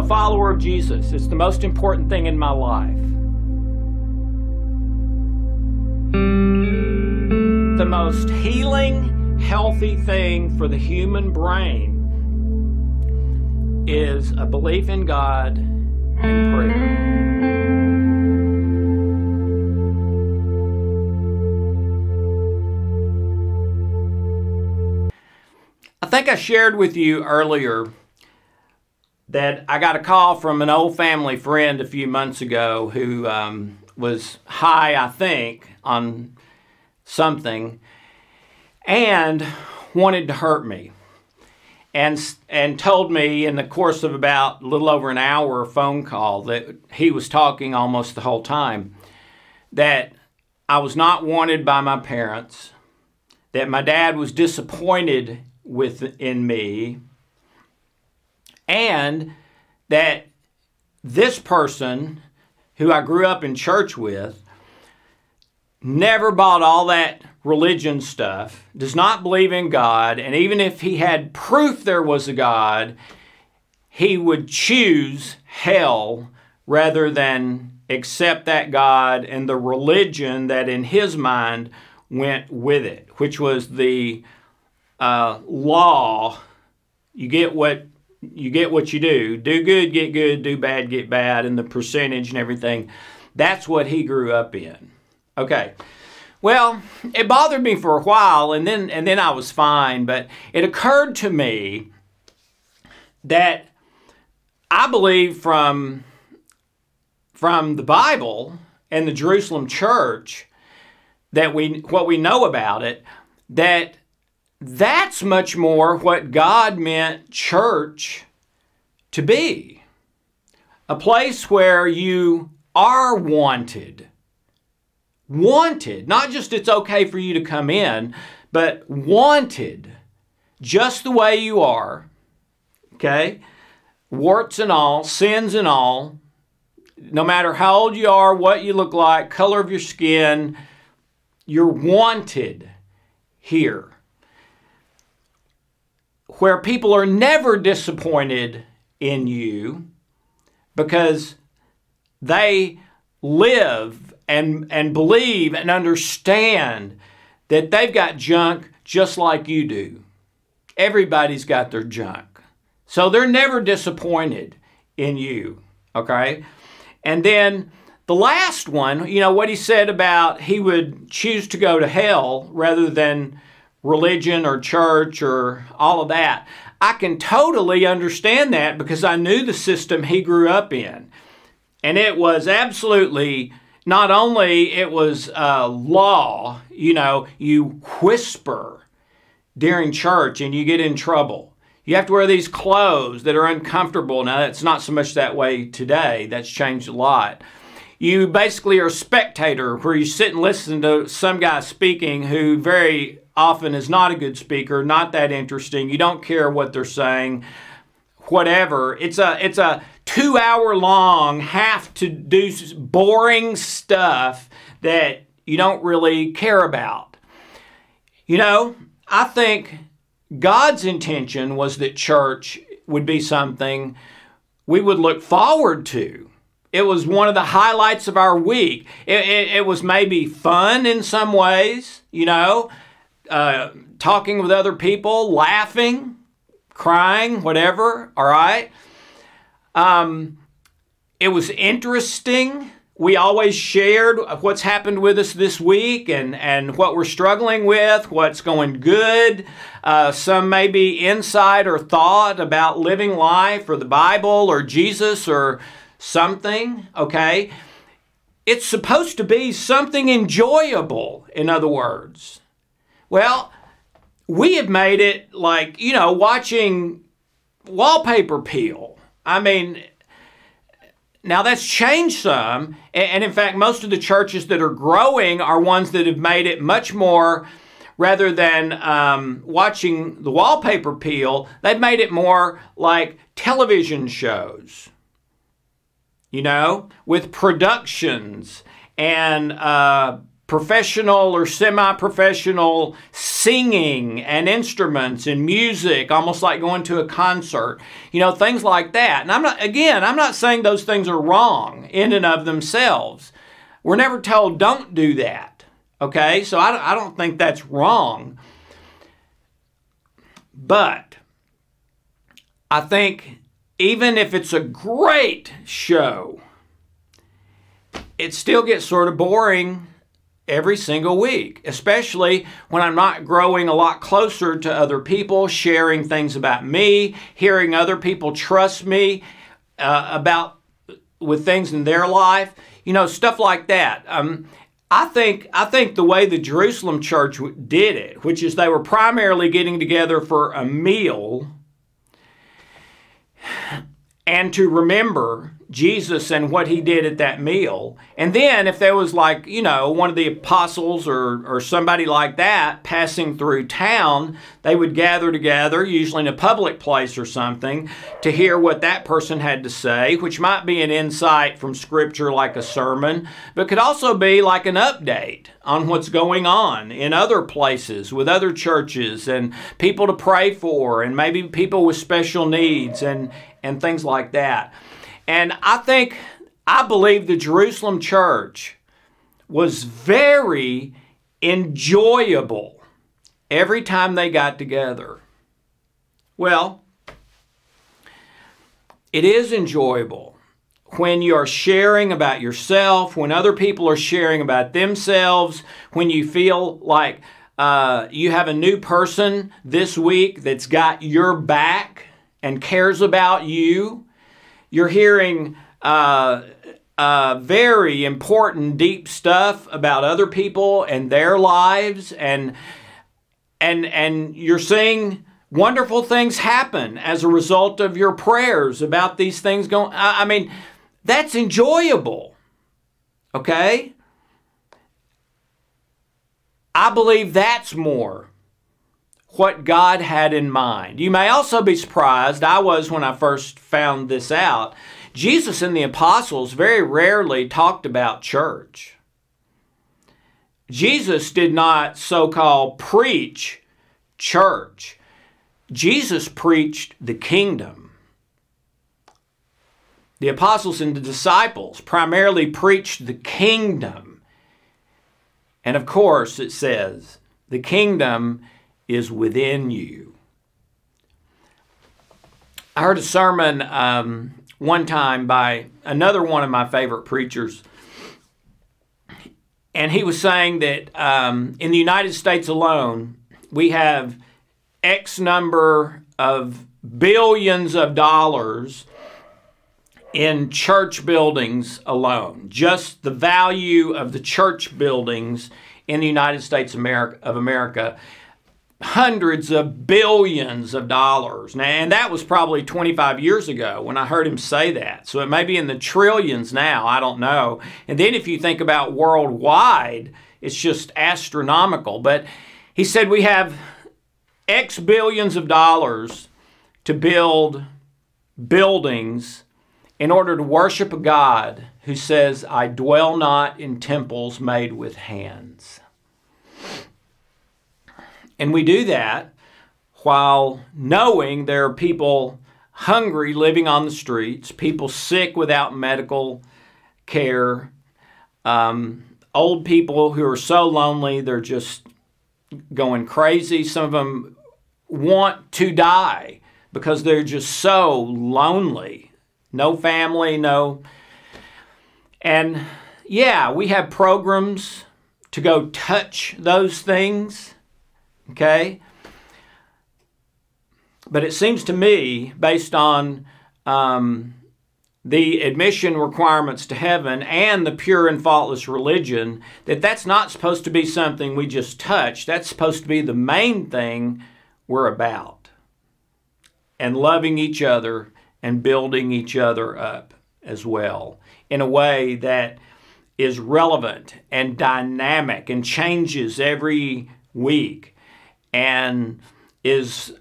a follower of Jesus. It's the most important thing in my life. The most healing, healthy thing for the human brain is a belief in God and prayer. I think I shared with you earlier that I got a call from an old family friend a few months ago who um, was high, I think, on something and wanted to hurt me. And, and told me in the course of about a little over an hour phone call that he was talking almost the whole time that I was not wanted by my parents, that my dad was disappointed with in me, and that this person who I grew up in church with never bought all that religion stuff, does not believe in God, and even if he had proof there was a God, he would choose hell rather than accept that God and the religion that in his mind went with it, which was the uh, law. You get what you get what you do. Do good, get good. Do bad, get bad. And the percentage and everything. That's what he grew up in. Okay. Well, it bothered me for a while, and then and then I was fine. But it occurred to me that I believe from from the Bible and the Jerusalem church that we what we know about it that that's much more what God meant church to be. A place where you are wanted. Wanted. Not just it's okay for you to come in, but wanted. Just the way you are. Okay? Warts and all, sins and all. No matter how old you are, what you look like, color of your skin, you're wanted here where people are never disappointed in you because they live and, and believe and understand that they've got junk just like you do. Everybody's got their junk. So they're never disappointed in you, okay? And then the last one, you know, what he said about he would choose to go to hell rather than religion or church or all of that. I can totally understand that because I knew the system he grew up in. And it was absolutely not only it was law, you know, you whisper during church and you get in trouble. You have to wear these clothes that are uncomfortable. Now, that's not so much that way today. That's changed a lot. You basically are a spectator where you sit and listen to some guy speaking who very often is not a good speaker, not that interesting. You don't care what they're saying, whatever. It's a it's a two hour long, have to do boring stuff that you don't really care about. You know, I think God's intention was that church would be something we would look forward to. It was one of the highlights of our week. It, it, it was maybe fun in some ways, you know uh, talking with other people, laughing, crying, whatever, all right? Um, it was interesting. We always shared what's happened with us this week and, and what we're struggling with, what's going good. Uh, some maybe insight or thought about living life or the Bible or Jesus or something, okay? It's supposed to be something enjoyable, in other words. Well, we have made it like, you know, watching wallpaper peel. I mean, now that's changed some. And in fact, most of the churches that are growing are ones that have made it much more, rather than um, watching the wallpaper peel, they've made it more like television shows, you know, with productions and uh, professional or semi professional singing and instruments and music, almost like going to a concert, you know, things like that. And I'm not, again, I'm not saying those things are wrong in and of themselves. We're never told don't do that. Okay? So I, I don't think that's wrong. But I think even if it's a great show, it still gets sort of boring every single week, especially when I'm not growing a lot closer to other people, sharing things about me, hearing other people trust me uh, about with things in their life, you know, stuff like that. Um, I think I think the way the Jerusalem church did it, which is they were primarily getting together for a meal and to remember Jesus and what he did at that meal. And then if there was like, you know, one of the apostles or, or somebody like that passing through town, they would gather together, usually in a public place or something, to hear what that person had to say, which might be an insight from scripture like a sermon, but could also be like an update on what's going on in other places with other churches and people to pray for and maybe people with special needs and and things like that. And I think, I believe the Jerusalem church was very enjoyable every time they got together. Well, it is enjoyable when you are sharing about yourself, when other people are sharing about themselves, when you feel like uh, you have a new person this week that's got your back and cares about you. You're hearing uh, uh, very important, deep stuff about other people and their lives, and and and you're seeing wonderful things happen as a result of your prayers about these things going. I, I mean, that's enjoyable. Okay. I believe that's more what God had in mind. You may also be surprised, I was when I first found this out. Jesus and the apostles very rarely talked about church. Jesus did not so called preach church, Jesus preached the kingdom. The apostles and the disciples primarily preached the kingdom. And of course, it says, the kingdom is within you. I heard a sermon um, one time by another one of my favorite preachers, and he was saying that um, in the United States alone, we have X number of billions of dollars in church buildings alone. Just the value of the church buildings in the United States of America hundreds of billions of dollars. Now, and that was probably 25 years ago when I heard him say that. So it may be in the trillions now, I don't know. And then if you think about worldwide, it's just astronomical. But he said we have X billions of dollars to build buildings in order to worship a God who says, I dwell not in temples made with hands. And we do that while knowing there are people hungry living on the streets, people sick without medical care, um, old people who are so lonely they're just going crazy. Some of them want to die because they're just so lonely. No family, no. And yeah, we have programs to go touch those things. Okay? But it seems to me, based on um, the admission requirements to heaven and the pure and faultless religion, that that's not supposed to be something we just touch. That's supposed to be the main thing we're about. And loving each other and building each other up as well in a way that is relevant and dynamic and changes every week and is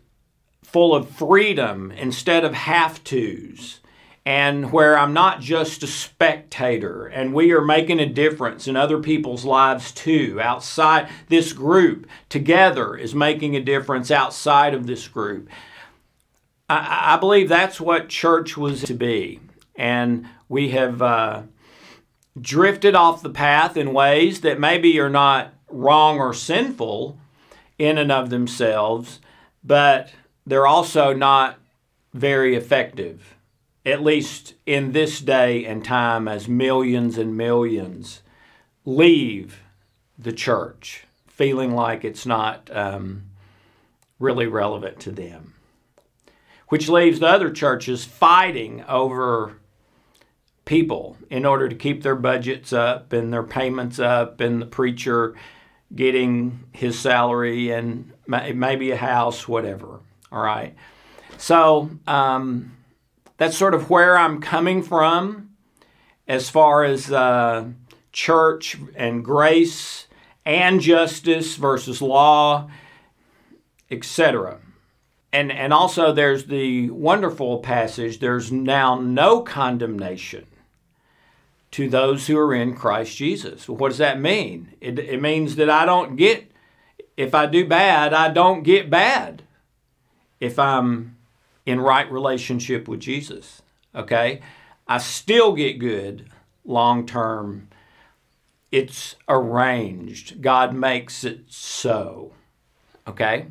full of freedom instead of have tos and where I'm not just a spectator and we are making a difference in other people's lives too. Outside this group together is making a difference outside of this group. I, I believe that's what church was to be. And we have uh, drifted off the path in ways that maybe are not wrong or sinful in and of themselves, but they're also not very effective at least in this day and time, as millions and millions leave the church feeling like it's not um, really relevant to them. Which leaves the other churches fighting over people in order to keep their budgets up and their payments up and the preacher getting his salary and maybe a house, whatever. All right. So, um, that's sort of where I'm coming from as far as uh, church and grace and justice versus law, etc. And, and also, there's the wonderful passage there's now no condemnation to those who are in Christ Jesus. What does that mean? It, it means that I don't get, if I do bad, I don't get bad. If I'm in right relationship with Jesus. Okay? I still get good long term. It's arranged. God makes it so. Okay?